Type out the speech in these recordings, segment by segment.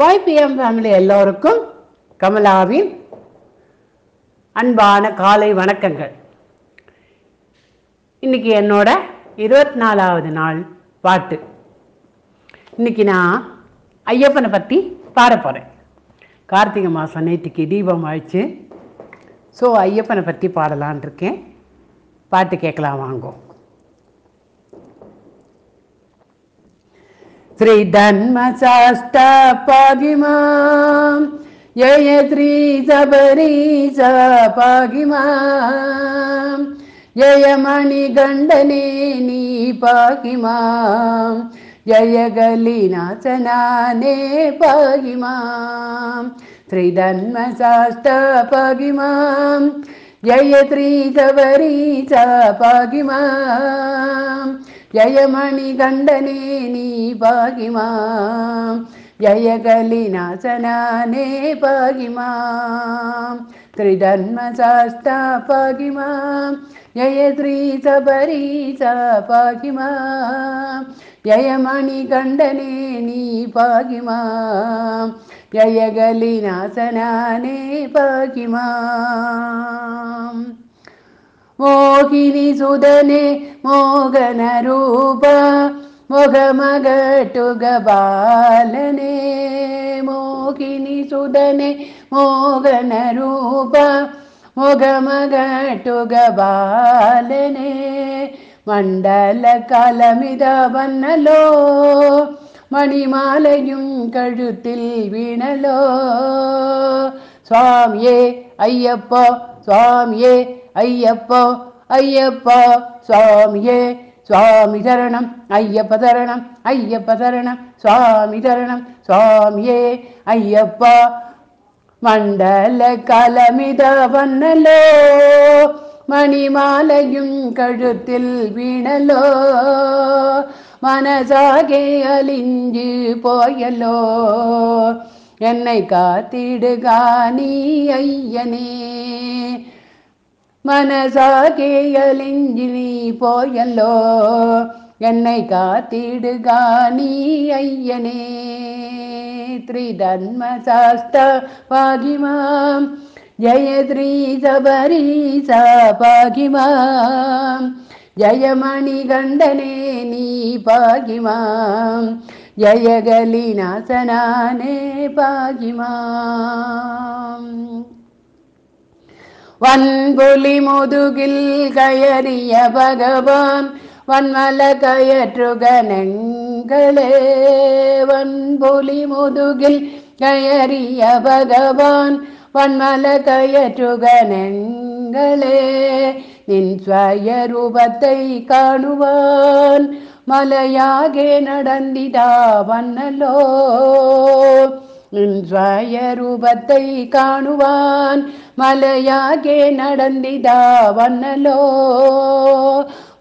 Five PM family எல்லோருக்கும் கமலாவின் அன்பான காலை வணக்கங்கள். இன்னைக்கு என்னோட இருபத்தி நாலாவது நாள் பாட்டு. இன்னைக்கு நான் ஐயப்பனை பற்றி பாட போகிறேன் கார்த்திகை மாதம் நேற்றுக்கு தீபம் ஆயிடுச்சு ஸோ ஐயப்பனை பற்றி பாடலான் இருக்கேன் பாட்டு கேட்கலாம் வாங்கோ. శ్రీ ధన్మశాష్టపాగిమాం జయ శ్రీ శబరీశ పాగిమాం జయమణి గండనే నీ పాగిమాం జయ గలీనాచనానే జయమణి గండనే నీ భాగిమా జయగలి నాశనానే భాగిమా త్రిధన్మ శాస్తా పాగిమా. జయ శ్రీ సబరీస పాగిమా. జయమణి గండనే నీ పాగిమా. జయగలి నాశనానే పాగిమా. മോഹിനി സുതനെ മോഹനരൂപ മുഖമകട്ടുക ബാലനെ മോഹിനി സുതനെ മോഹനരൂപ മുഖമകട്ടുക ബാലനെ മണ്ഡല കലമിതവന്നല്ലോ മണിമാലയും കഴുത്തിൽ വീണലോ സ്വാമിയേ അയ്യപ്പ സ്വാമിയേ ஐயப்போ சுவாமியே ஐயப்போ சுவாமியே சுவாமி தரணம் ஐயப்ப தரணம் ஐயப்ப தரணம் சுவாமி தரணம் சுவாமியே ஐயப்பா. மண்டல கலமித வண்ணலோ மணிமாலையும் கழுத்தில் வீணலோ மனசாகே அழிஞ்சு போயலோ. என்னை காத்திடுகா நீ ஐயனே. மனசாகே அலிஞ்சு நீ போயல்லோ. என்னை காத்திடுகா நீ ஐயனே. த்ரிதன்மசாஸ்த பாகிமாம் ஜய ஸ்ரீ சபரீச பாகிமாம் ஜயமணி கண்டனே நீ பாகிமாம் ஜயகலிநாசனானே பாகிமாம் வன்புலி முதுகில் கயறிய பகவான் வன்மல கயற்றுகனங்களே வன்புலி முதுகில் கயறிய பகவான் வன்மல கயற்றுகனங்களே நின் ஸ்வயரூபத்தை காணுவான் மலையாகே நடந்திடா வண்ணலோ. நின்றாய ரூபத்தை காணுவான். மலையாகே நடந்திதா வண்ணலோ.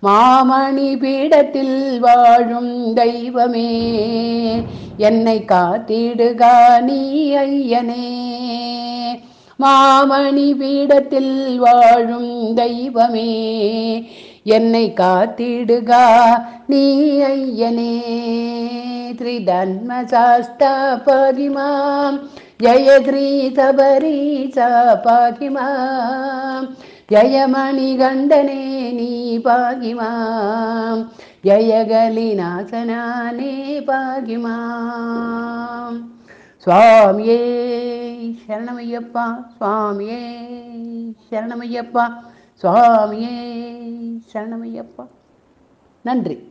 மாமணி பீடத்தில் வாழும் தெய்வமே. என்னை காத்திடுகா நீ ஐயனே. மாமணி பீடத்தில் வாழும் தெய்வமே. என்னை காத்திடுகா நீ ஐயனே. த்ரிதன்மசாஸ்தா பாகிமாம். ஜய ஸ்ரீ சபரீச பாகிமாம். ஜயமணி கண்டனே நீ பாகிமாம். ஜயகலிநாசனானே பாகிமாம். சுவாமியே சரணமையப்பா சுவாமியே சரணமையப்பா. சுவாமியே சரணமையப்பா. நன்றி.